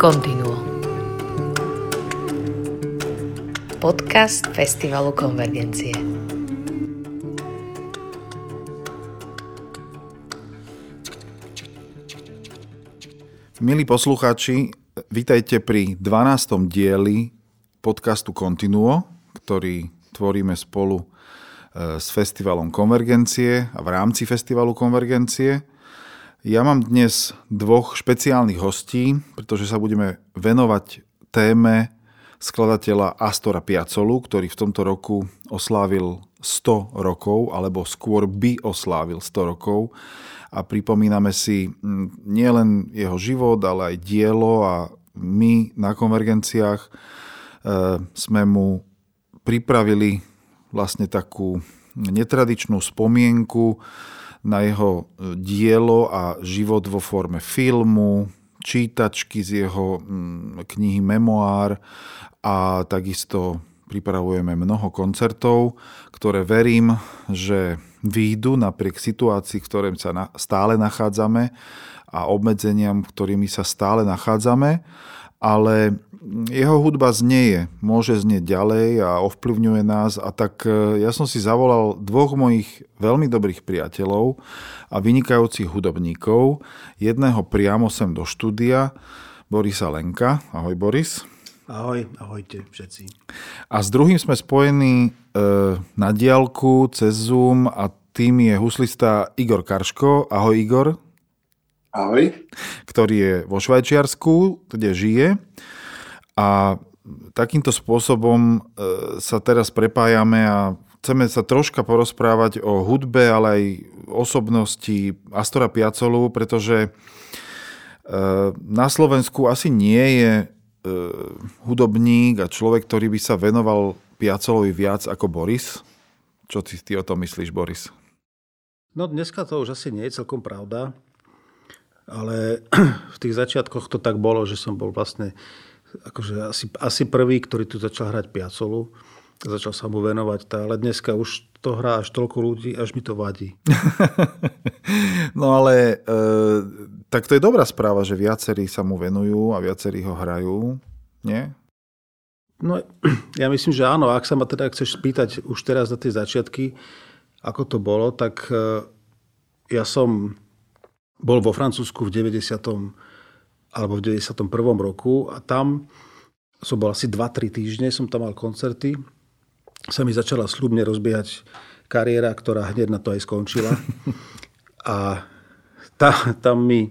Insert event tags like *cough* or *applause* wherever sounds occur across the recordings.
Continuo. Podcast Festivalu Konvergencie. Milí poslucháči, vítajte pri 12. dieli podcastu Continuo, ktorý tvoríme spolu e, s Festivalom Konvergencie a v rámci Festivalu Konvergencie. Ja mám dnes dvoch špeciálnych hostí, pretože sa budeme venovať téme skladateľa Astora Piacolu, ktorý v tomto roku oslávil 100 rokov, alebo skôr by oslávil 100 rokov. A pripomíname si nielen jeho život, ale aj dielo a my na konvergenciách e, sme mu pripravili vlastne takú netradičnú spomienku, na jeho e, dielo a život vo forme filmu, čítačky z jeho mm, knihy Memoár a takisto pripravujeme mnoho koncertov, ktoré verím, že výjdu napriek situácii, v ktorej sa stále nachádzame a obmedzeniam, ktorými sa stále nachádzame, ale jeho hudba znieje, môže znieť ďalej a ovplyvňuje nás a tak e, ja som si zavolal dvoch mojich veľmi dobrých priateľov a vynikajúcich hudobníkov. Jedného priamo sem do štúdia, Borisa Lenka. Ahoj Boris. Ahoj, ahojte všetci. A s druhým sme spojení e, na diálku cez Zoom a tým je huslista Igor Karško. Ahoj Igor. Ahoj. Ktorý je vo Švajčiarsku, kde žije. A takýmto spôsobom e, sa teraz prepájame a chceme sa troška porozprávať o hudbe, ale aj osobnosti Astora Piacolu, pretože e, na Slovensku asi nie je e, hudobník a človek, ktorý by sa venoval Piacolovi viac ako Boris. Čo ty, ty o tom myslíš, Boris? No dneska to už asi nie je celkom pravda, ale *clears throat* v tých začiatkoch to tak bolo, že som bol vlastne akože asi, asi prvý, ktorý tu začal hrať Piacolu. Začal sa mu venovať, tá, ale dneska už to hrá až toľko ľudí, až mi to vadí. *laughs* no ale e, tak to je dobrá správa, že viacerí sa mu venujú a viacerí ho hrajú, nie? No *clears throat* ja myslím, že áno. Ak sa ma teda chceš spýtať už teraz na tie začiatky, ako to bolo, tak e, ja som bol vo Francúzsku v 90 alebo v 91. roku a tam som bol asi 2-3 týždne, som tam mal koncerty. Sa mi začala slubne rozbiehať kariéra, ktorá hneď na to aj skončila. *laughs* A tá, tam, mi,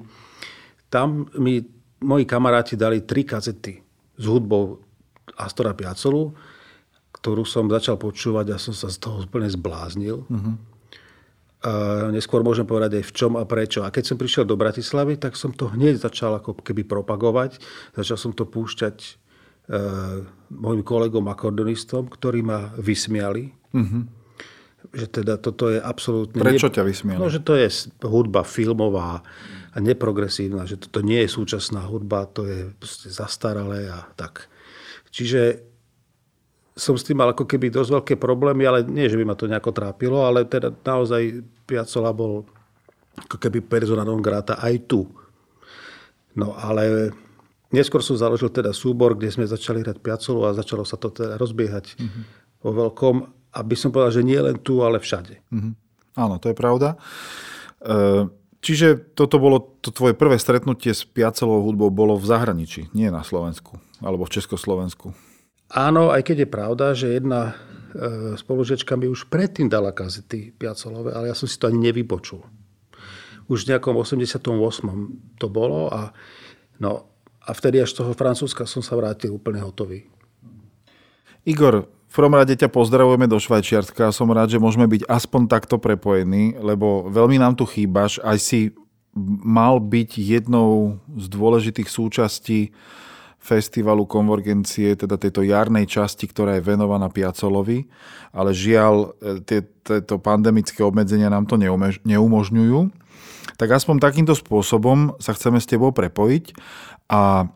tam mi moji kamaráti dali tri kazety s hudbou Astora Piacolu, ktorú som začal počúvať a som sa z toho úplne zbláznil. Uh-huh. A neskôr môžem povedať aj v čom a prečo. A keď som prišiel do Bratislavy, tak som to hneď začal ako keby propagovať. Začal som to púšťať e, mojim kolegom akordonistom, ktorí ma vysmiali. Mm-hmm. Že teda toto je absolútne... Prečo ťa vysmiali? No, že to je hudba filmová a neprogresívna, že toto nie je súčasná hudba, to je zastaralé a tak. Čiže som s tým mal ako keby dosť veľké problémy, ale nie, že by ma to nejako trápilo, ale teda naozaj Piacola bol ako keby persona non grata aj tu. No ale neskôr som založil teda súbor, kde sme začali hrať Piacolu a začalo sa to teda rozbiehať mm-hmm. vo veľkom, aby som povedal, že nie len tu, ale všade. Mm-hmm. Áno, to je pravda. E, čiže toto bolo, to tvoje prvé stretnutie s Piacelovou hudbou bolo v zahraničí, nie na Slovensku, alebo v Československu. Áno, aj keď je pravda, že jedna e, spolužiečka mi už predtým dala kazety Piacolové, ale ja som si to ani nevypočul. Už v nejakom 88. to bolo a, no, a vtedy až z toho Francúzska som sa vrátil úplne hotový. Igor, v prvom rade ťa pozdravujeme do Švajčiarska a som rád, že môžeme byť aspoň takto prepojení, lebo veľmi nám tu chýbaš. Aj si mal byť jednou z dôležitých súčastí festivalu konvergencie, teda tejto jarnej časti, ktorá je venovaná Piacolovi, ale žiaľ, e, tieto pandemické obmedzenia nám to neumožňujú. Tak aspoň takýmto spôsobom sa chceme s tebou prepojiť a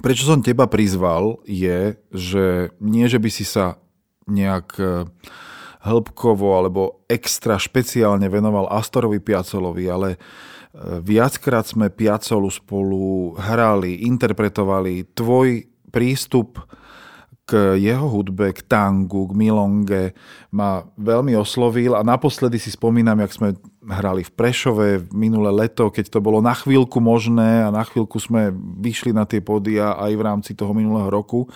prečo som teba prizval je, že nie, že by si sa nejak e, hĺbkovo alebo extra špeciálne venoval Astorovi Piacolovi, ale viackrát sme Piacolu spolu hrali, interpretovali. Tvoj prístup k jeho hudbe, k tangu, k milonge ma veľmi oslovil a naposledy si spomínam, jak sme hrali v Prešove minulé leto, keď to bolo na chvíľku možné a na chvíľku sme vyšli na tie podia aj v rámci toho minulého roku.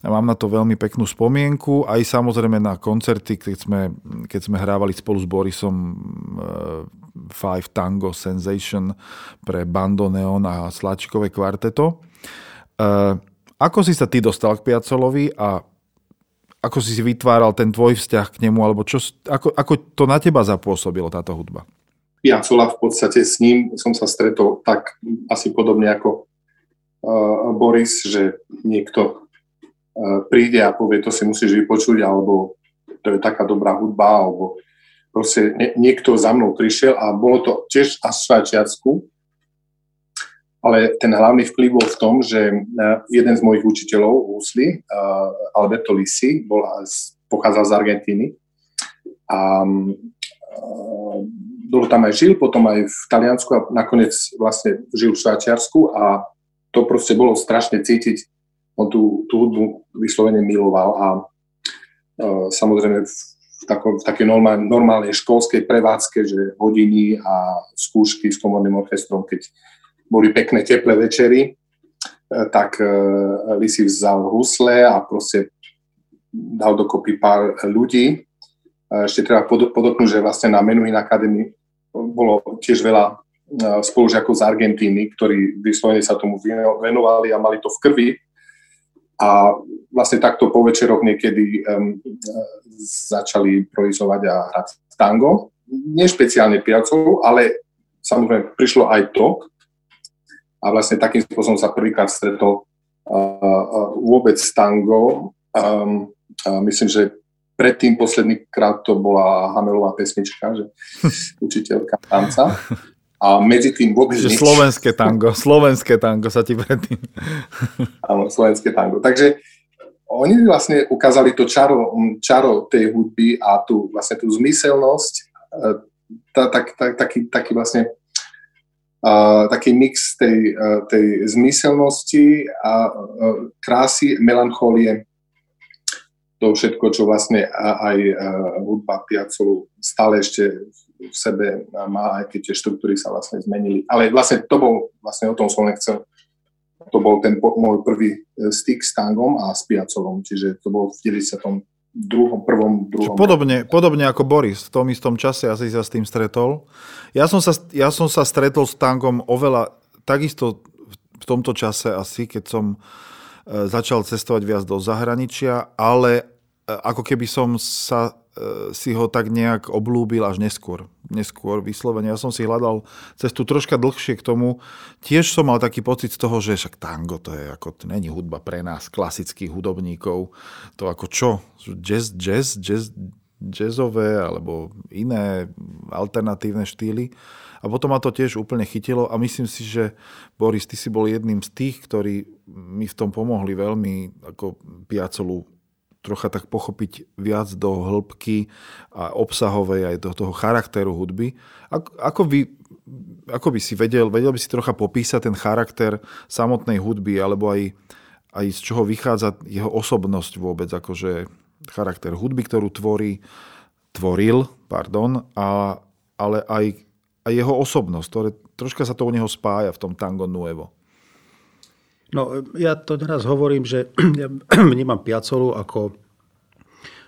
A mám na to veľmi peknú spomienku, aj samozrejme na koncerty, keď sme, keď sme hrávali spolu s Borisom uh, Five Tango Sensation pre Bando Neon a Slačkové kvarteto. Uh, ako si sa ty dostal k Piacolovi a ako si si vytváral ten tvoj vzťah k nemu, alebo čo, ako, ako to na teba zapôsobilo táto hudba? Piacola v podstate s ním som sa stretol tak asi podobne ako uh, Boris, že niekto uh, príde a povie, to si musíš vypočuť, alebo to je taká dobrá hudba, alebo proste nie, niekto za mnou prišiel a bolo to tiež až v Švajčiarsku, ale ten hlavný vplyv bol v tom, že e, jeden z mojich učiteľov, Úsli, e, Alberto Lisi, bol, pochádzal z Argentíny a e, bol tam aj žil, potom aj v Taliansku a nakoniec vlastne žil v Švajčiarsku a to proste bolo strašne cítiť. On tú, tú hudbu vyslovene miloval a samozrejme v, takej normál, normálnej školskej prevádzke, že hodiny a skúšky s komorným orchestrom, keď boli pekné teplé večery, e, tak e, Lisi vzal husle a proste dal dokopy pár ľudí. Ešte treba podotknúť, že vlastne na Menuhin Academy bolo tiež veľa spolužiakov z Argentíny, ktorí vyslovene sa tomu venovali a mali to v krvi. A vlastne takto po večeroch niekedy um, začali improvizovať a hrať tango. Nešpeciálne piacov, ale samozrejme prišlo aj to, a vlastne takým spôsobom sa prvýkrát stretol uh, vôbec tango. Um, uh, myslím, že predtým posledný krát to bola Hamelová pesnička, že *laughs* učiteľka tanca. A medzi tým vôbec Že nič. slovenské tango, slovenské tango sa ti predtým... Áno, slovenské tango. Takže oni vlastne ukázali to čaro, čaro tej hudby a tú, vlastne tú zmyselnosť, tá, tak, tak, taký, taký vlastne uh, taký mix tej, uh, tej zmyselnosti a uh, krásy, melancholie, to všetko, čo vlastne aj hudba Piacolu stále ešte v sebe má, aj keď tie štruktúry sa vlastne zmenili. Ale vlastne to bol, vlastne o tom som nechcel, to bol ten môj prvý styk s tangom a s Piacolom, čiže to bol v 90 druhom, prvom, druhom. Podobne, podobne ako Boris, v tom istom čase asi sa s tým stretol. Ja som sa, ja som sa stretol s tangom oveľa, takisto v tomto čase asi, keď som e, začal cestovať viac do zahraničia, ale e, ako keby som sa E, si ho tak nejak oblúbil až neskôr. Neskôr vyslovene. Ja som si hľadal cestu troška dlhšie k tomu. Tiež som mal taký pocit z toho, že však tango to je ako, to není hudba pre nás, klasických hudobníkov. To ako čo? Jazz, jazz, jazz, jazzové alebo iné alternatívne štýly. A potom ma to tiež úplne chytilo a myslím si, že Boris, ty si bol jedným z tých, ktorí mi v tom pomohli veľmi ako Piacolu trocha tak pochopiť viac do hĺbky a obsahovej aj do toho charakteru hudby. Ako, ako, by, ako by si vedel, vedel by si trocha popísať ten charakter samotnej hudby alebo aj, aj z čoho vychádza jeho osobnosť vôbec, akože charakter hudby, ktorú tvorí, tvoril, pardon, a, ale aj, aj jeho osobnosť, ktoré troška sa to u neho spája v tom tango nuevo. No, ja to teraz hovorím, že *clears throat* ja *clears throat* vnímam Piacolu ako,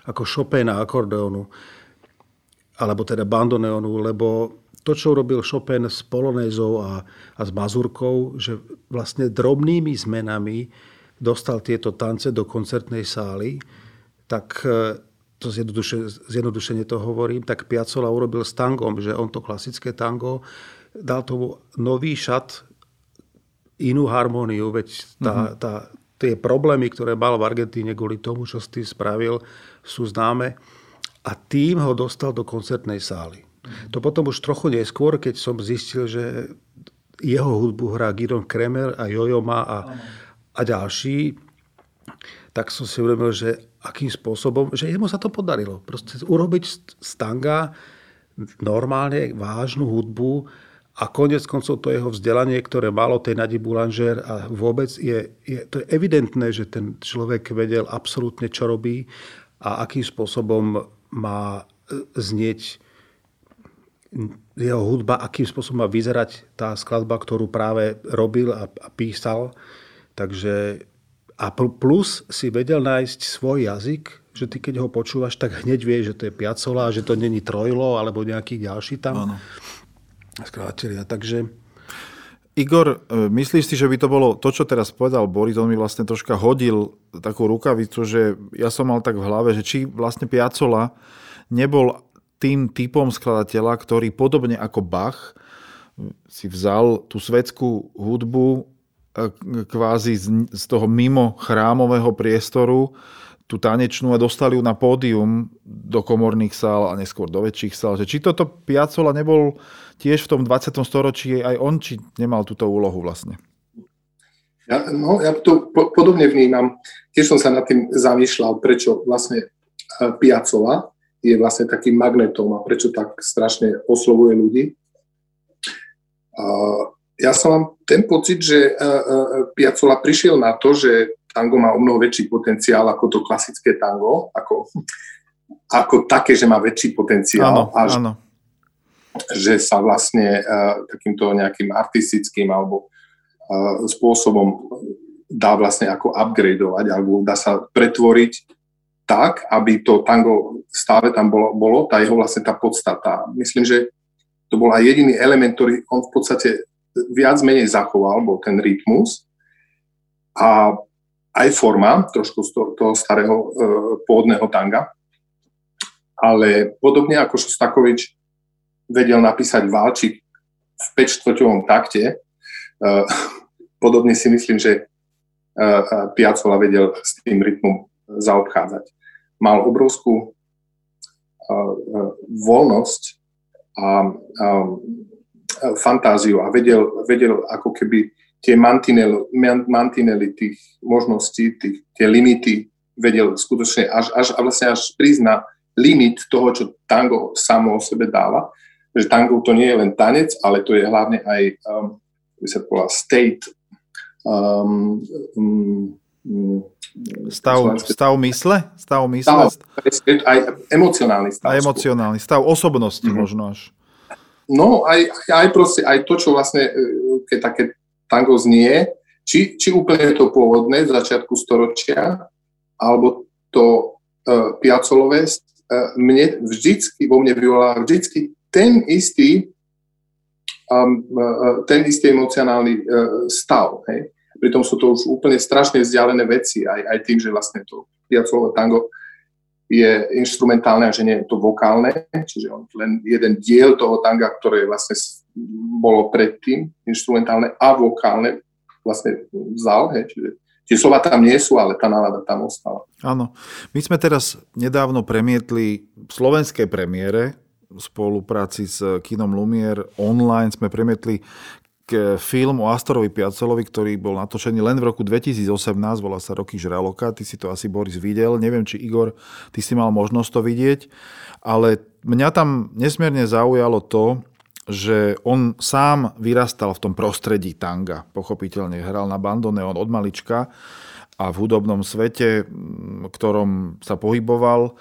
ako Chopina akordeonu, alebo teda bandoneonu, lebo to, čo urobil Chopin s polonézou a, a s mazurkou, že vlastne drobnými zmenami dostal tieto tance do koncertnej sály, tak e, to zjednodušene to hovorím, tak Piacola urobil s tangom, že on to klasické tango dal tomu nový šat inú harmóniu, veď tá, uh-huh. tá, tie problémy, ktoré mal v Argentíne kvôli tomu, čo si spravil, sú známe. A tým ho dostal do koncertnej sály. Uh-huh. To potom už trochu neskôr, keď som zistil, že jeho hudbu hrá Gidon Kremer a Jojo Ma a, uh-huh. a ďalší, tak som si uvedomil, že akým spôsobom, že jemu sa to podarilo. Proste urobiť z tanga normálne vážnu hudbu a konec koncov to jeho vzdelanie, ktoré malo tej Nadi Boulanger a vôbec je, je, to je evidentné, že ten človek vedel absolútne, čo robí a akým spôsobom má e, znieť jeho hudba, akým spôsobom má vyzerať tá skladba, ktorú práve robil a, a písal. Takže a plus si vedel nájsť svoj jazyk, že ty keď ho počúvaš, tak hneď vieš, že to je Piacola, že to není Trojlo alebo nejaký ďalší tam. Áno. Skladateľia. Takže... Igor, e, myslíš si, že by to bolo to, čo teraz povedal Boris, on mi vlastne troška hodil takú rukavicu, že ja som mal tak v hlave, že či vlastne Piacola nebol tým typom skladateľa, ktorý podobne ako Bach si vzal tú svetskú hudbu E, kvázi z toho mimo chrámového priestoru tú tanečnú a dostali ju na pódium do komorných sál a neskôr do väčších sál. Že či toto Piazzolla nebol tiež v tom 20. storočí, aj on či nemal túto úlohu vlastne? Ja, no, ja to po, podobne vnímam. Tiež som sa nad tým zamýšľal, prečo vlastne e, Piazzolla je vlastne takým magnetom a prečo tak strašne oslovuje ľudí. Ja som mám ten pocit, že uh, Piazzolla prišiel na to, že tango má o mnoho väčší potenciál ako to klasické tango, ako, ako také, že má väčší potenciál áno, a že, áno. že sa vlastne uh, takýmto nejakým artistickým alebo uh, spôsobom dá vlastne ako upgradeovať alebo dá sa pretvoriť tak, aby to tango stále tam bolo, bolo tá jeho vlastne tá podstata. Myslím, že to bol aj jediný element, ktorý on v podstate viac menej zachoval, bol ten rytmus a aj forma, trošku z toho, starého e, pôvodného tanga. Ale podobne ako Šostakovič vedel napísať válčik v 5 takte, e, podobne si myslím, že e, e, Piazzolla vedel s tým rytmom zaobchádzať. Mal obrovskú e, e, voľnosť a, a fantáziu a vedel, vedel ako keby tie mantinely, mantinely tých možností, tých, tie limity vedel skutočne až, až, a vlastne až prísť na limit toho, čo tango samo o sebe dáva. Že tango to nie je len tanec, ale to je hlavne aj, um, by sa povedal, state, um, um, Stav, stav mysle? Stav mysle? Stav, aj emocionálny stav. Aj emocionálny stav osobnosti mm-hmm. možno až. No aj, aj proste, aj to, čo vlastne, keď také tango znie, či, či úplne to pôvodné z začiatku storočia, alebo to uh, piacolové, uh, mne vždycky, vo mne vyvolá vždycky ten istý um, uh, ten istý emocionálny uh, stav. Hej. Pritom sú to už úplne strašne vzdialené veci, aj, aj tým, že vlastne to piacolové tango je instrumentálne a že nie je to vokálne, čiže on len jeden diel toho tanga, ktoré vlastne bolo predtým instrumentálne a vokálne vlastne vzal, hej, čiže tie slova tam nie sú, ale tá nálada tam ostala. Áno. My sme teraz nedávno premietli v slovenskej premiére v spolupráci s Kinom Lumier. Online sme premietli film o Astorovi Piacelovi, ktorý bol natočený len v roku 2018, volá sa Roky žraloka, ty si to asi Boris videl, neviem, či Igor, ty si mal možnosť to vidieť, ale mňa tam nesmierne zaujalo to, že on sám vyrastal v tom prostredí tanga, pochopiteľne hral na bandone on od malička a v hudobnom svete, v ktorom sa pohyboval,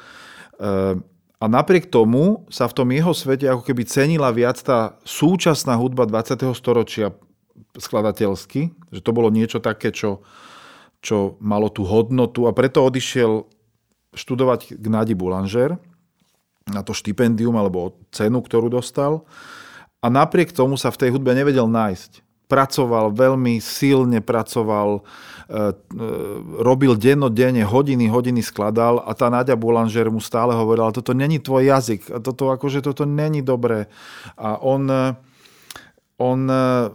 e, a napriek tomu sa v tom jeho svete ako keby cenila viac tá súčasná hudba 20. storočia skladateľsky, že to bolo niečo také, čo, čo malo tú hodnotu a preto odišiel študovať k Nadi Boulanger na to štipendium alebo cenu, ktorú dostal. A napriek tomu sa v tej hudbe nevedel nájsť pracoval, veľmi silne pracoval, e, e, robil dennodenne, hodiny, hodiny skladal a tá Nadia Boulanger mu stále hovorila, toto není tvoj jazyk, toto akože toto není dobré. A on, on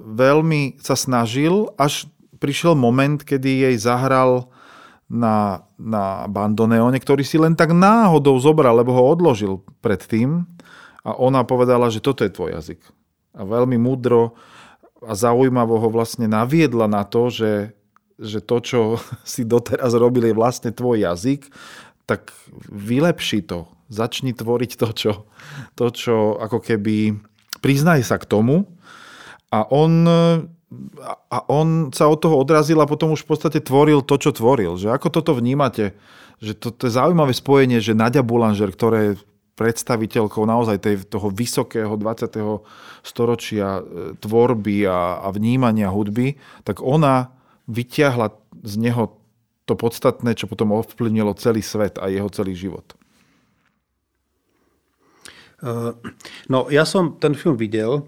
veľmi sa snažil, až prišiel moment, kedy jej zahral na, na bandoneone, ktorý si len tak náhodou zobral, lebo ho odložil predtým a ona povedala, že toto je tvoj jazyk. A veľmi múdro a zaujímavo ho vlastne naviedla na to, že, že to, čo *laughs* si doteraz robil, je vlastne tvoj jazyk. tak vylepši to. Začni tvoriť to, čo, to, čo ako keby priznaj sa k tomu a on, a on sa od toho odrazil a potom už v podstate tvoril to, čo tvoril. Že ako toto vnímate? Že to, to je zaujímavé spojenie, že Nadia Boulanger, ktorá je predstaviteľkou naozaj tej, toho vysokého 20. storočia e, tvorby a, a vnímania hudby, tak ona vyťahla z neho to podstatné, čo potom ovplyvnilo celý svet a jeho celý život. Uh, no, ja som ten film videl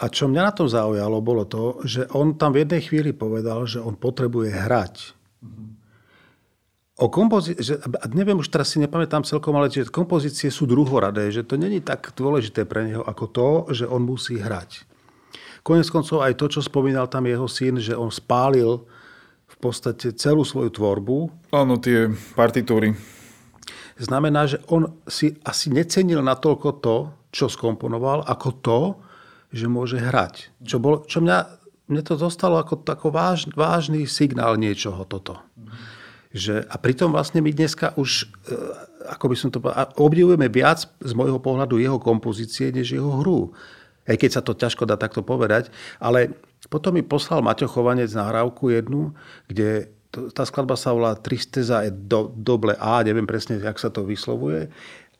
a čo mňa na tom zaujalo, bolo to, že on tam v jednej chvíli povedal, že on potrebuje hrať. O kompozi- že, neviem, už teraz si nepamätám celkom, ale že kompozície sú druhoradé, že to není tak dôležité pre neho ako to, že on musí hrať. Konec koncov aj to, čo spomínal tam jeho syn, že on spálil v podstate celú svoju tvorbu. Áno, tie partitúry. Znamená, že on si asi necenil natoľko to, čo skomponoval, ako to, že môže hrať. Čo, bol, čo mňa, mne to dostalo ako, ako váž, vážny signál niečoho toto. Že, a pritom vlastne my dneska už, e, ako by som to povedal, obdivujeme viac z môjho pohľadu jeho kompozície, než jeho hru. Aj keď sa to ťažko dá takto povedať. Ale potom mi poslal Maťo Chovanec nahrávku jednu, kde tá skladba sa volá Tristeza je do, doble A, neviem presne, jak sa to vyslovuje.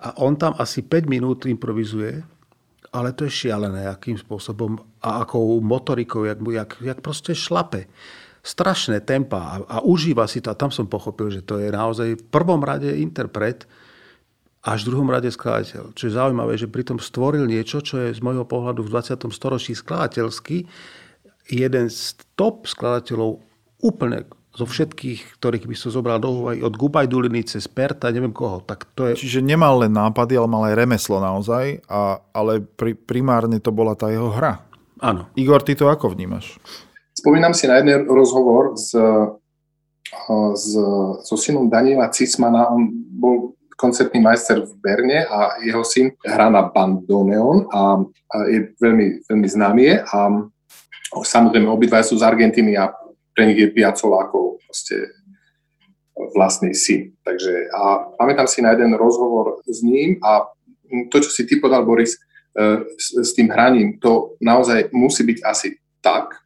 A on tam asi 5 minút improvizuje, ale to je šialené, akým spôsobom a akou motorikou, jak, jak, jak proste šlape. Strašné tempa a, a užíva si to. A tam som pochopil, že to je naozaj v prvom rade interpret, až v druhom rade skladateľ. Čo je zaujímavé, že pritom stvoril niečo, čo je z môjho pohľadu v 20. storočí skladateľský. Jeden z top skladateľov úplne zo všetkých, ktorých by som zobral do úvahy, od Gubajduliny cez Perta, neviem koho. Tak to je... Čiže nemal len nápady, ale mal aj remeslo naozaj, a, ale pri, primárne to bola tá jeho hra. Áno. Igor, ty to ako vnímaš? Spomínam si na jeden rozhovor s, s, so synom Daniela Cismana. On bol koncertný majster v Berne a jeho syn hrá na bandoneon a, a je veľmi, veľmi známy a samozrejme obidva sú z Argentíny a pre nich je Piacola ako proste vlastný syn. Takže a pamätám si na jeden rozhovor s ním a to, čo si ty podal, Boris, e, s, s tým hraním, to naozaj musí byť asi tak,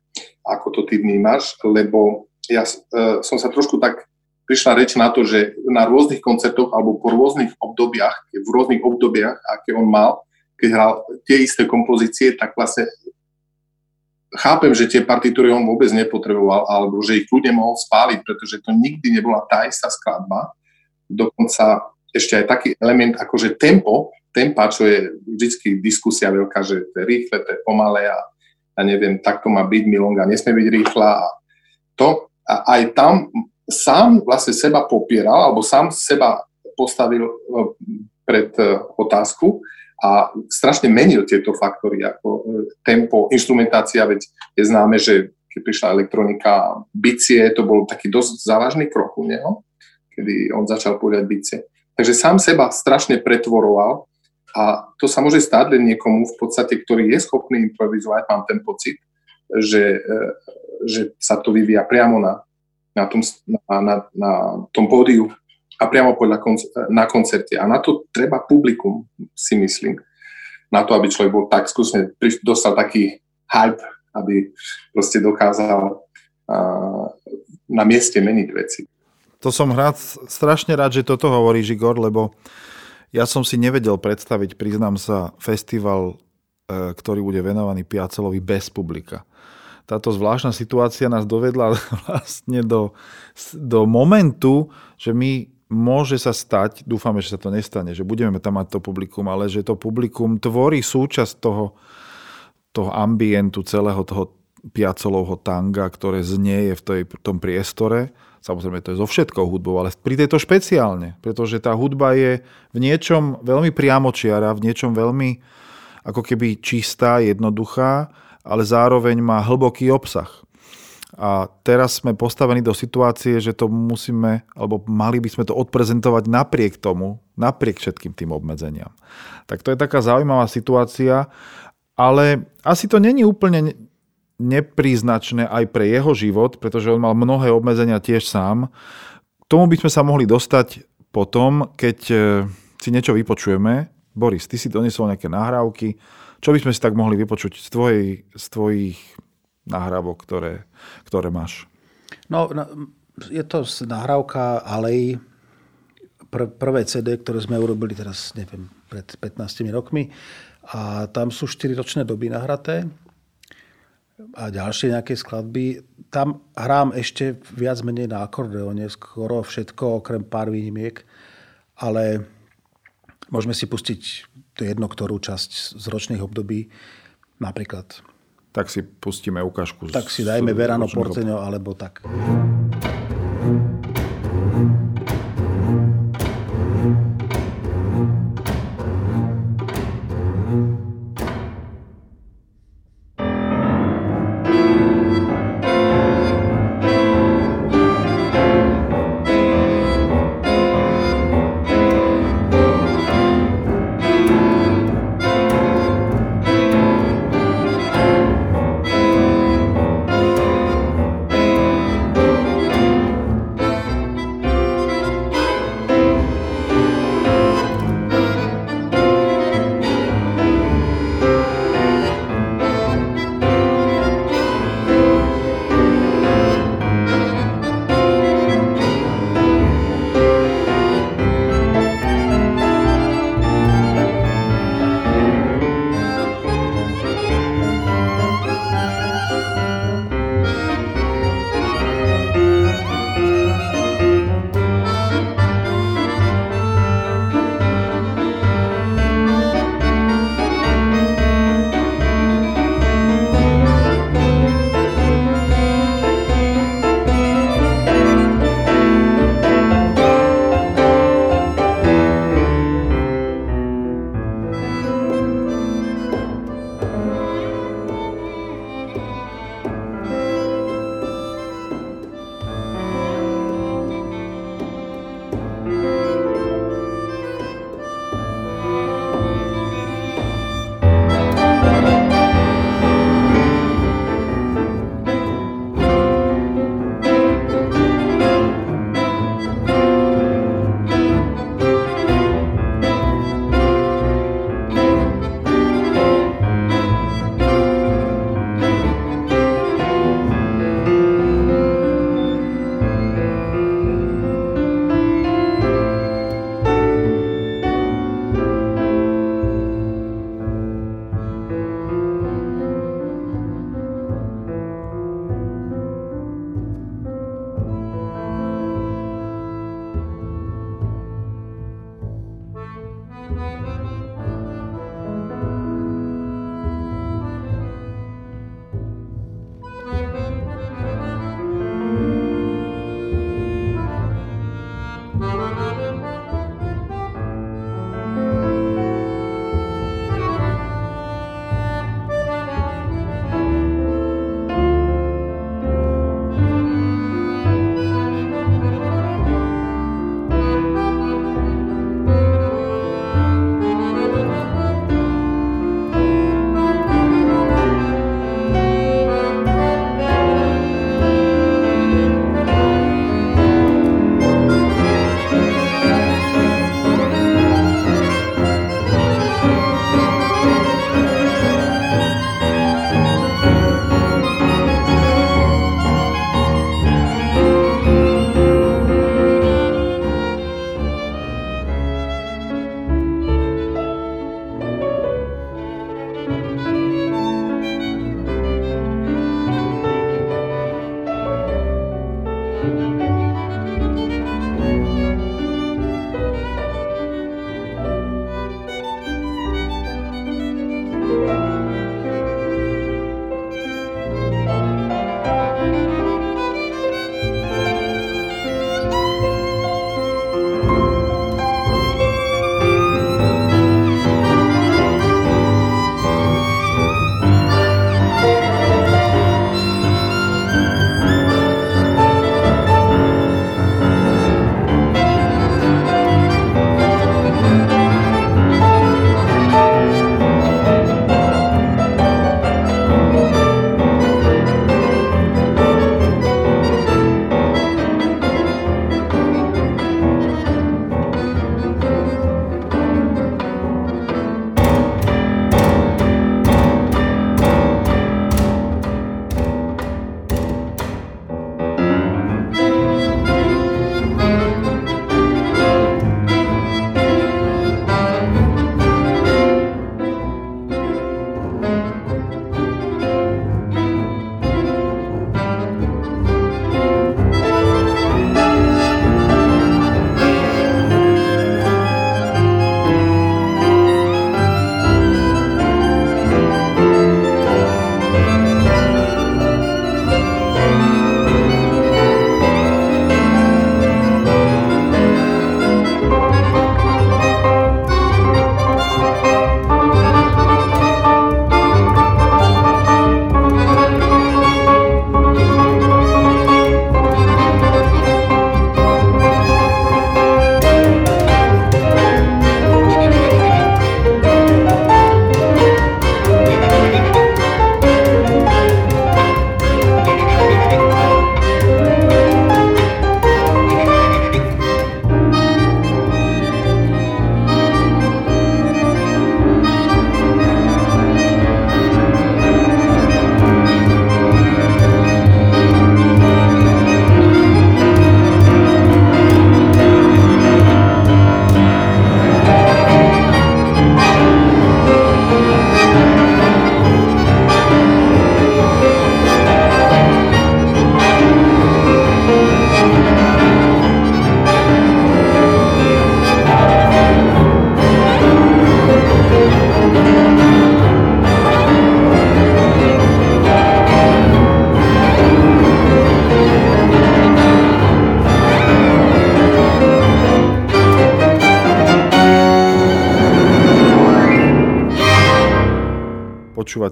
ako to ty vnímaš, lebo ja uh, som sa trošku tak prišla reč na to, že na rôznych koncertoch alebo po rôznych obdobiach, v rôznych obdobiach, aké on mal, keď hral tie isté kompozície, tak vlastne chápem, že tie partitúry on vôbec nepotreboval, alebo že ich ľudia mohol spáliť, pretože to nikdy nebola tá istá skladba. Dokonca ešte aj taký element ako že tempo, tempa, čo je vždy diskusia veľká, že to je rýchle, to je pomalé a ja neviem, takto má byť milonga, nesmie byť rýchla a to. A aj tam sám vlastne seba popieral, alebo sám seba postavil e, pred e, otázku a strašne menil tieto faktory, ako e, tempo, instrumentácia, veď je známe, že keď prišla elektronika, bicie, to bol taký dosť závažný krok u neho, kedy on začal povedať bicie. Takže sám seba strašne pretvoroval a to sa môže stať len niekomu v podstate, ktorý je schopný improvizovať, mám ten pocit, že, že sa to vyvíja priamo na na tom, na, na, na tom pódiu a priamo podľa konc- na koncerte. A na to treba publikum, si myslím. Na to, aby človek bol tak skúsne, dostal taký hype, aby proste dokázal uh, na mieste meniť veci. To som rád, strašne rád, že toto hovorí Žigor, lebo ja som si nevedel predstaviť, priznám sa, festival, e, ktorý bude venovaný Piacelovi bez publika táto zvláštna situácia nás dovedla *laughs* vlastne do, do momentu, že my môže sa stať, dúfame, že sa to nestane, že budeme tam mať to publikum, ale že to publikum tvorí súčasť toho, toho ambientu celého toho piacolovho tanga, ktoré znieje v tej, tom priestore. Samozrejme, to je so všetkou hudbou, ale pri tejto špeciálne, pretože tá hudba je v niečom veľmi priamočiara, v niečom veľmi ako keby čistá, jednoduchá ale zároveň má hlboký obsah. A teraz sme postavení do situácie, že to musíme, alebo mali by sme to odprezentovať napriek tomu, napriek všetkým tým obmedzeniam. Tak to je taká zaujímavá situácia, ale asi to není úplne nepríznačné aj pre jeho život, pretože on mal mnohé obmedzenia tiež sám. K tomu by sme sa mohli dostať potom, keď e, si niečo vypočujeme, Boris, ty si donesol nejaké nahrávky, čo by sme si tak mohli vypočuť z, tvojej, z tvojich nahrávok, ktoré, ktoré máš? No, je to nahrávka Alej, pr- prvé CD, ktoré sme urobili teraz, neviem, pred 15 rokmi. A tam sú 4 ročné doby nahraté a ďalšie nejaké skladby. Tam hrám ešte viac menej na akordeóne, skoro všetko, okrem pár výnimiek, ale môžeme si pustiť to jedno, ktorú časť z ročných období, napríklad. Tak si pustíme ukážku. Tak si dajme Verano Porteňo, alebo tak.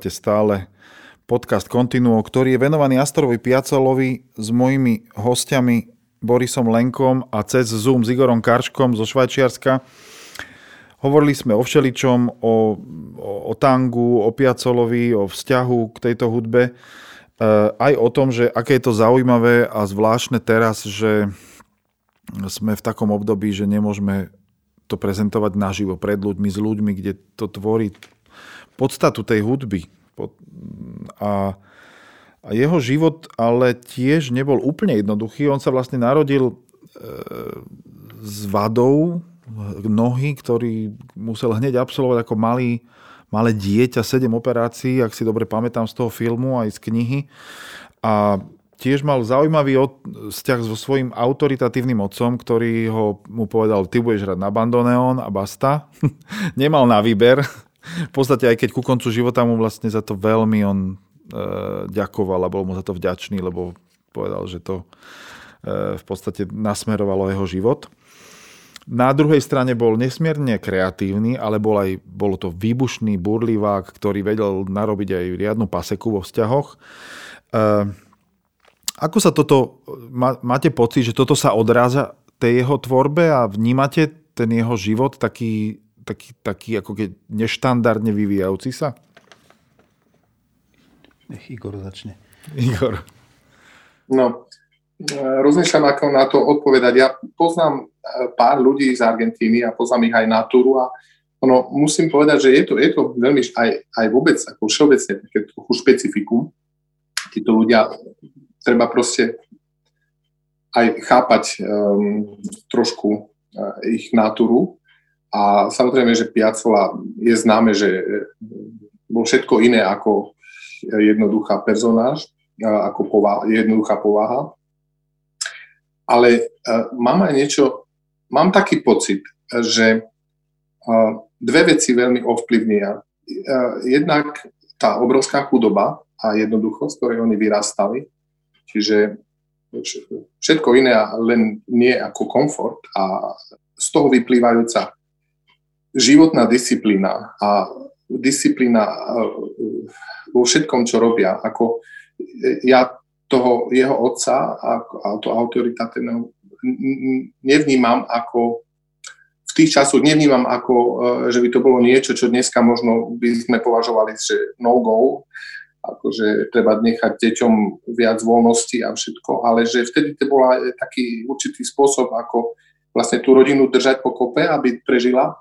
Počúvate stále podcast Continuo, ktorý je venovaný Astorovi Piacolovi s mojimi hostiami Borisom Lenkom a cez Zoom s Igorom Karškom zo Švajčiarska. Hovorili sme o všeličom, o, o, o tangu, o Piacolovi, o vzťahu k tejto hudbe. E, aj o tom, že aké je to zaujímavé a zvláštne teraz, že sme v takom období, že nemôžeme to prezentovať naživo pred ľuďmi, s ľuďmi, kde to tvorí podstatu tej hudby. A, a jeho život ale tiež nebol úplne jednoduchý. On sa vlastne narodil e, s vadou nohy, ktorý musel hneď absolvovať ako malý, malé dieťa, 7 operácií, ak si dobre pamätám z toho filmu aj z knihy. A tiež mal zaujímavý vzťah so svojím autoritatívnym otcom, ktorý ho, mu povedal, ty budeš hrať na bandoneón a basta. *laughs* Nemal na výber. V podstate aj keď ku koncu života mu vlastne za to veľmi on e, ďakoval a bol mu za to vďačný, lebo povedal, že to e, v podstate nasmerovalo jeho život. Na druhej strane bol nesmierne kreatívny, ale bol aj, bolo to výbušný burlivák, ktorý vedel narobiť aj riadnu paseku vo vzťahoch. E, ako sa toto, má, máte pocit, že toto sa odráza tej jeho tvorbe a vnímate ten jeho život taký, taký, taký ako keď neštandardne vyvíjajúci sa? Nech Igor začne. Igor. No, rozmýšľam, ako na to odpovedať. Ja poznám e, pár ľudí z Argentíny a poznám ich aj na túru a ono, musím povedať, že je to, je to veľmi aj, aj vôbec ako všeobecne také trochu špecifikum. Títo ľudia treba proste aj chápať um, trošku uh, ich natúru. A samozrejme, že Piacola je známe, že bol všetko iné ako jednoduchá personáž, uh, ako povaha, jednoduchá povaha. Ale uh, mám aj niečo, mám taký pocit, že dve veci veľmi ovplyvnia. Jednak tá obrovská chudoba a jednoduchosť, ktorej oni vyrastali, Čiže všetko iné, len nie ako komfort a z toho vyplývajúca životná disciplína a disciplína e, vo všetkom, čo robia. Ako ja toho jeho otca a to autoritatívneho nevnímam ako v tých časoch nevnímam ako, e, že by to bolo niečo, čo dneska možno by sme považovali, že no go, akože treba nechať deťom viac voľnosti a všetko, ale že vtedy to bola taký určitý spôsob, ako vlastne tú rodinu držať po kope, aby prežila,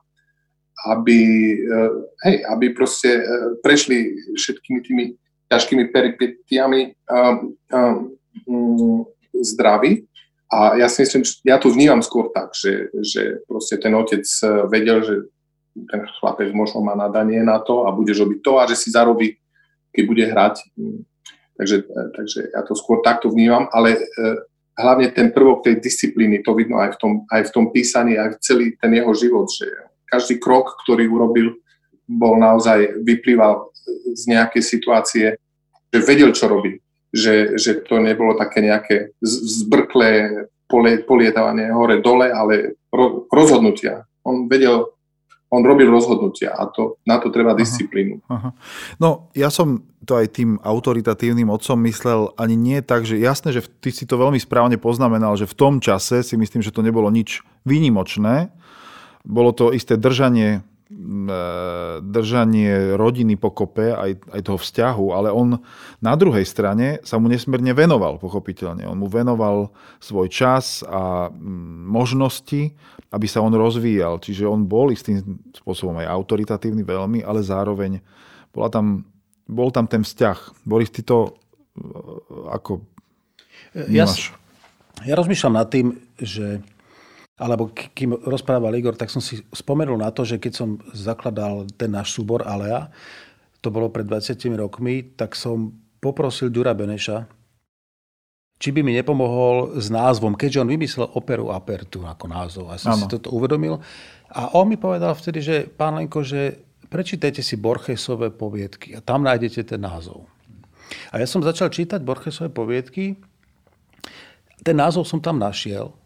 aby, eh, hej, aby proste eh, prešli všetkými tými ťažkými peripetiami um, um, zdraví. A ja si myslím, ja to vnímam skôr tak, že, že proste ten otec vedel, že ten chlapec možno má nadanie na to a budeš robiť to a že si zarobí keď bude hrať. Takže, takže ja to skôr takto vnímam, ale hlavne ten prvok tej disciplíny, to vidno aj v tom, aj v tom písaní, aj v celý ten jeho život, že každý krok, ktorý urobil, bol naozaj, vyplýval z nejakej situácie, že vedel, čo robí. Že, že to nebolo také nejaké zbrklé polietávanie hore-dole, ale rozhodnutia. On vedel, on robil rozhodnutia a to, na to treba disciplínu. Aha, aha. No ja som to aj tým autoritatívnym otcom myslel ani nie tak, že jasné, že ty si to veľmi správne poznamenal, že v tom čase si myslím, že to nebolo nič výnimočné. Bolo to isté držanie E, držanie rodiny pokope, aj, aj toho vzťahu, ale on na druhej strane sa mu nesmierne venoval, pochopiteľne. On mu venoval svoj čas a možnosti, aby sa on rozvíjal. Čiže on bol istým spôsobom aj autoritatívny veľmi, ale zároveň bola tam, bol tam ten vzťah. Boris, ty to e, ako ja, ja rozmýšľam nad tým, že alebo kým rozprával Igor, tak som si spomenul na to, že keď som zakladal ten náš súbor Alea, to bolo pred 20 rokmi, tak som poprosil Dura Beneša, či by mi nepomohol s názvom, keďže on vymyslel operu Apertu ako názov. A som ano. si toto uvedomil. A on mi povedal vtedy, že pán Lenko, že prečítajte si Borgesové poviedky a tam nájdete ten názov. A ja som začal čítať Borgesové poviedky. Ten názov som tam našiel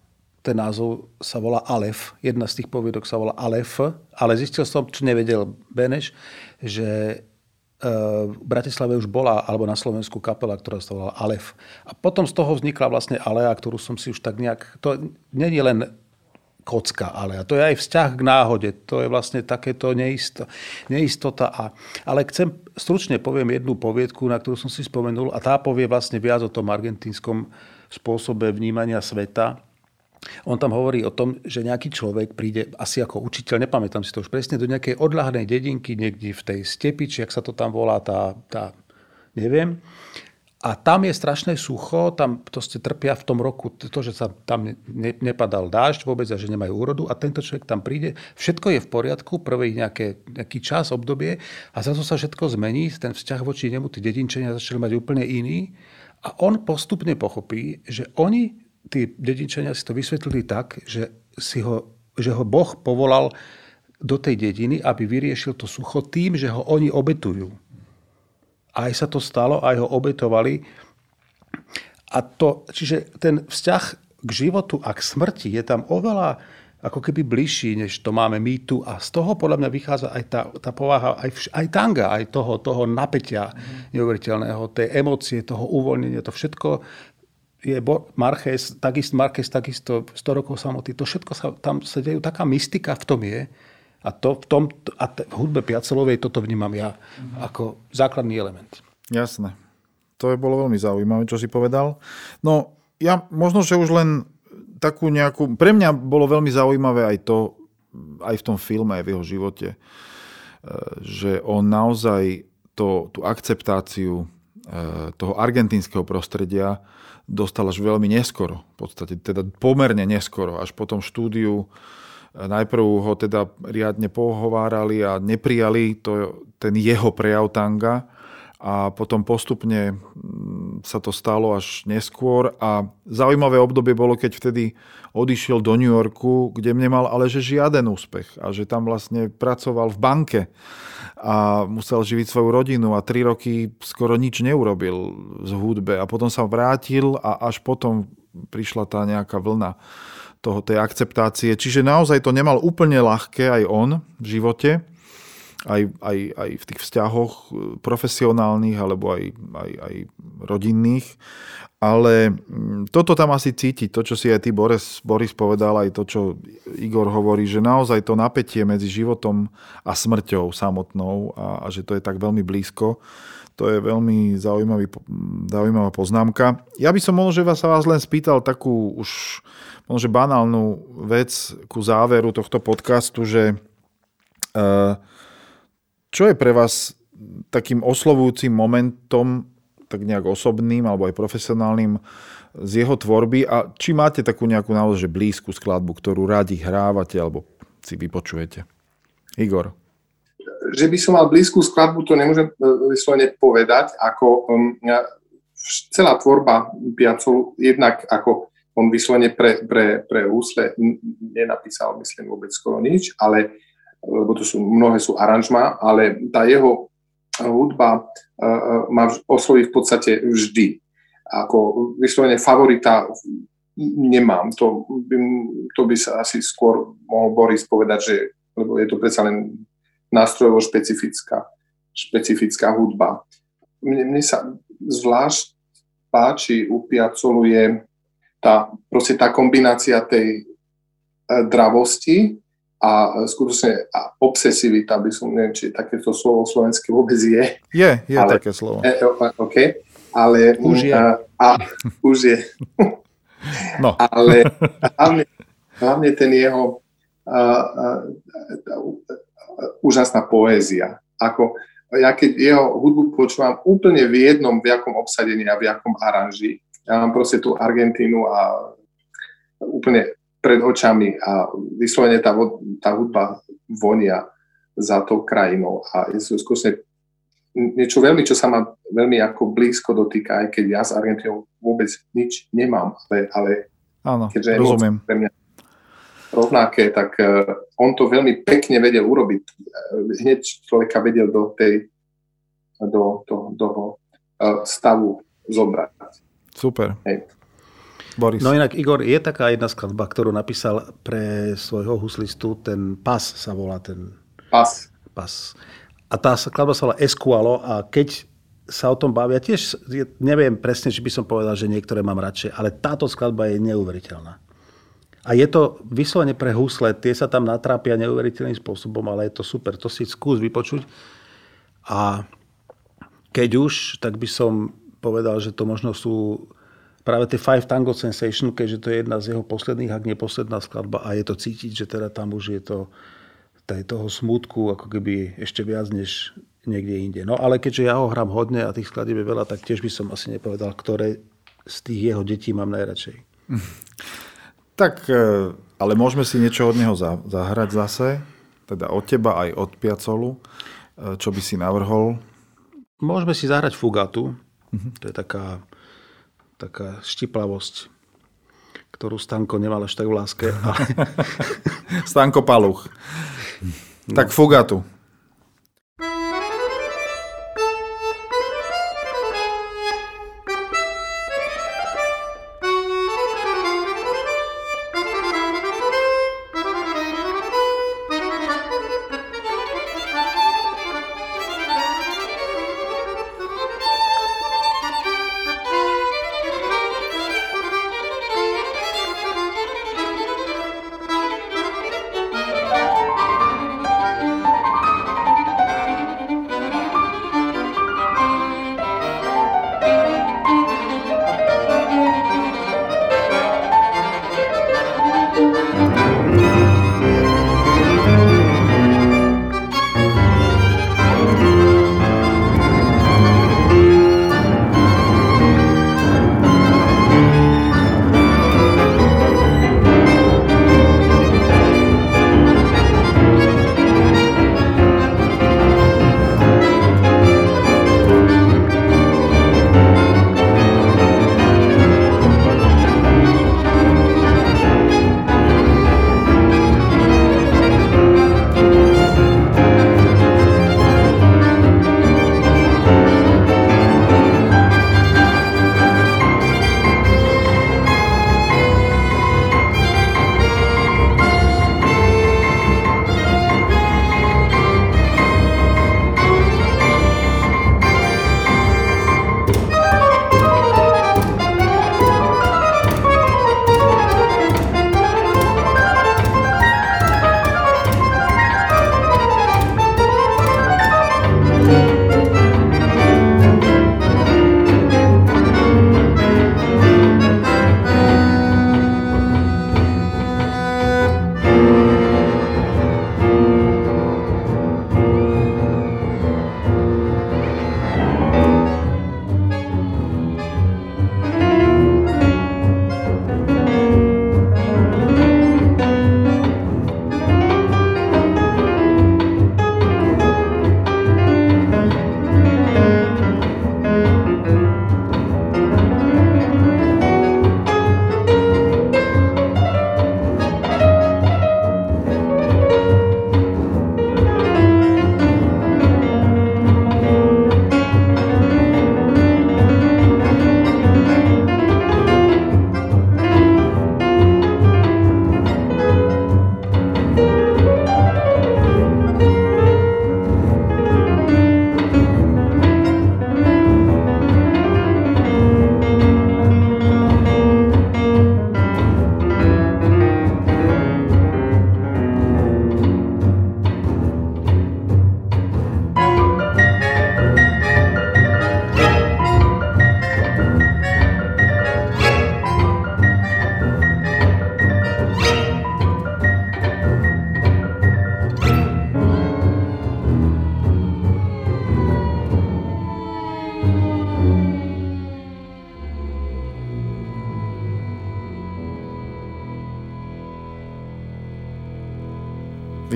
ten názov sa volá Alef. Jedna z tých poviedok sa volá Alef, ale zistil som, čo nevedel Beneš, že v Bratislave už bola, alebo na Slovensku kapela, ktorá sa volala Alef. A potom z toho vznikla vlastne Alea, ktorú som si už tak nejak... To je len kocka, ale to je aj vzťah k náhode. To je vlastne takéto neisto, neistota. A, ale chcem, stručne poviem jednu poviedku, na ktorú som si spomenul a tá povie vlastne viac o tom argentínskom spôsobe vnímania sveta. On tam hovorí o tom, že nejaký človek príde asi ako učiteľ, nepamätám si to už presne, do nejakej odľahnej dedinky, niekde v tej stepi, či ak sa to tam volá, tá, tá neviem. A tam je strašné sucho, tam proste trpia v tom roku to, že sa tam ne, nepadal dážď vôbec a že nemajú úrodu a tento človek tam príde, všetko je v poriadku, prvý nejaké, nejaký čas, obdobie a zrazu sa všetko zmení, ten vzťah voči nemu, tí dedinčania začali mať úplne iný a on postupne pochopí, že oni, tí dedinčania si to vysvetlili tak, že, si ho, že ho Boh povolal do tej dediny, aby vyriešil to sucho tým, že ho oni obetujú aj sa to stalo, aj ho obetovali. A to, čiže ten vzťah k životu a k smrti je tam oveľa ako keby bližší, než to máme my tu. A z toho podľa mňa vychádza aj tá, tá povaha, aj, aj tanga, aj toho, toho napätia mm. neuveriteľného, tej emócie, toho uvoľnenia, to všetko je Marquez, takisto, Marquez, takisto 100 rokov samoty, to všetko sa, tam sa dejú, taká mystika v tom je, a to v, tom, a v hudbe Piacelovej toto vnímam ja mm-hmm. ako základný element. Jasné. To je bolo veľmi zaujímavé, čo si povedal. No, ja možno, že už len takú nejakú... Pre mňa bolo veľmi zaujímavé aj to, aj v tom filme, aj v jeho živote, e, že on naozaj to, tú akceptáciu e, toho argentínskeho prostredia dostal až veľmi neskoro. V podstate teda pomerne neskoro. Až po tom štúdiu Najprv ho teda riadne pohovárali a neprijali to, ten jeho prejav tanga a potom postupne mm, sa to stalo až neskôr. A zaujímavé obdobie bolo, keď vtedy odišiel do New Yorku, kde nemal ale že žiaden úspech a že tam vlastne pracoval v banke a musel živiť svoju rodinu a tri roky skoro nič neurobil z hudbe. A potom sa vrátil a až potom prišla tá nejaká vlna toho, tej akceptácie. Čiže naozaj to nemal úplne ľahké aj on v živote, aj, aj, aj v tých vzťahoch e, profesionálnych alebo aj, aj, aj rodinných. Ale mm, toto tam asi cítiť, to, čo si aj ty Boris, Boris povedal, aj to, čo Igor hovorí, že naozaj to napätie medzi životom a smrťou samotnou a, a že to je tak veľmi blízko, to je veľmi zaujímavý, zaujímavá poznámka. Ja by som možno, že vás, vás len spýtal takú už možno banálnu vec ku záveru tohto podcastu, že eh, čo je pre vás takým oslovujúcim momentom, tak nejak osobným alebo aj profesionálnym z jeho tvorby a či máte takú nejakú naozaj blízku skladbu, ktorú radi hrávate alebo si vypočujete. Igor. Že by som mal blízku skladbu, to nemôžem eh, vyslovene povedať, ako um, celá tvorba Piacolu, jednak ako on vyslovene pre, pre, pre úsle nenapísal, myslím, vôbec skoro nič, ale, lebo to sú, mnohé sú aranžma, ale tá jeho hudba uh, ma osloví v podstate vždy. Ako vyslovene favorita nemám. To by, to by sa asi skôr mohol Boris povedať, že, lebo je to predsa len nástrojovo špecifická, špecifická hudba. Mne, mne sa zvlášť páči u Piacolu je tá, proste tá kombinácia tej e, dravosti a skutočne a obsesivita, by som, neviem, či takéto slovo slovenské vôbec je. Je, je ale, také slovo. E, OK, ale... Už je. A, a, už je. *laughs* No. ale *laughs* hlavne, hlavne ten jeho a, a, a, úžasná poézia. Ako, ja keď jeho hudbu počúvam úplne v jednom, v jakom obsadení a v jakom aranži, ja mám proste tú Argentínu a úplne pred očami a vyslovene tá, tá hudba vonia za tou krajinou a je to skúsne niečo veľmi, čo sa ma veľmi ako blízko dotýka, aj keď ja s Argentínou vôbec nič nemám, ale, ale Áno, keďže rozumiem. pre mňa rovnaké, tak uh, on to veľmi pekne vedel urobiť. Hneď človeka vedel do tej do, do, do toho uh, stavu zobrať. Super. Hej. Boris. No inak, Igor, je taká jedna skladba, ktorú napísal pre svojho huslistu, ten Pas sa volá ten... Pas. Pas. A tá skladba sa volá Esqualo a keď sa o tom bavia, tiež neviem presne, či by som povedal, že niektoré mám radšej, ale táto skladba je neuveriteľná. A je to vyslovene pre husle, tie sa tam natrápia neuveriteľným spôsobom, ale je to super, to si skús vypočuť. A keď už, tak by som povedal, že to možno sú práve tie Five Tango Sensation, keďže to je jedna z jeho posledných, ak nie posledná skladba a je to cítiť, že teda tam už je to toho smutku ako keby ešte viac než niekde inde. No ale keďže ja ho hrám hodne a tých skladieb je veľa, tak tiež by som asi nepovedal, ktoré z tých jeho detí mám najradšej. *laughs* Tak, e, ale môžeme si niečo od neho zahrať zase, teda od teba aj od Piacolu, e, čo by si navrhol. Môžeme si zahrať Fugatu, uh-huh. to je taká, taká štiplavosť, ktorú Stanko nemal až tak v láske. Ale... *laughs* Stanko Paluch. No. Tak Fugatu.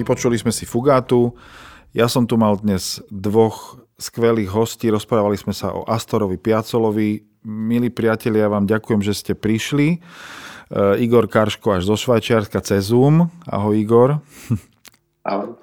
Vypočuli sme si Fugátu. Ja som tu mal dnes dvoch skvelých hostí. Rozprávali sme sa o Astorovi Piacolovi. Milí priatelia, ja vám ďakujem, že ste prišli. Uh, Igor Karško až zo Švajčiarska cez Zoom. Ahoj Igor. Ahoj.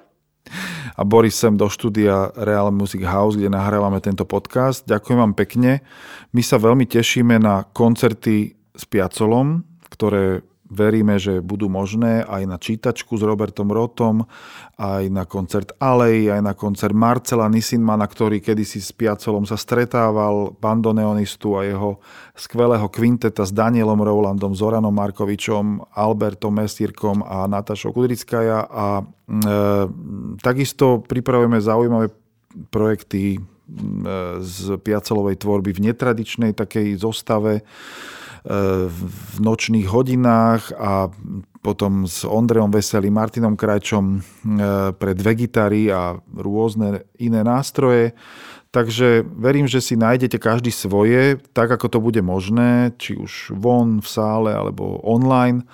A Boris sem do štúdia Real Music House, kde nahrávame tento podcast. Ďakujem vám pekne. My sa veľmi tešíme na koncerty s Piacolom, ktoré veríme, že budú možné aj na čítačku s Robertom Rotom, aj na koncert Alej, aj na koncert Marcela Nisinmana, ktorý kedysi s Piacolom sa stretával, bandoneonistu a jeho skvelého kvinteta s Danielom Rowlandom, Zoranom Markovičom, Albertom Mesírkom a Natašou Kudrickaja. A e, takisto pripravujeme zaujímavé projekty z Piacelovej tvorby v netradičnej takej zostave. e, v nočných hodinách a potom s Ondrejom Veselým, Martinom Krajčom e, pre dve gitary a rôzne iné nástroje. Takže verím, že si nájdete každý svoje, tak ako to bude možné, či už von, v sále alebo online.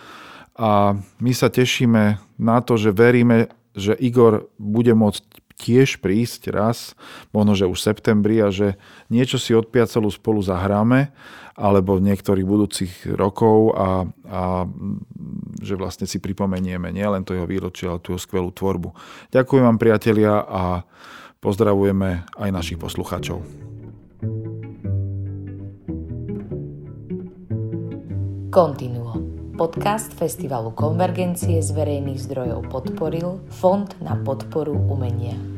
A my sa tešíme na to, že veríme, že Igor bude môcť tiež prísť raz, možno, že už v septembri a že niečo si od spolu zahráme alebo v niektorých budúcich rokov a, a že vlastne si pripomenieme nielen to jeho výročie, ale tú jeho skvelú tvorbu. Ďakujem vám priatelia a pozdravujeme aj našich poslucháčov. Continuo. Podcast Festivalu Konvergencie z verejných zdrojov podporil Fond na podporu umenia.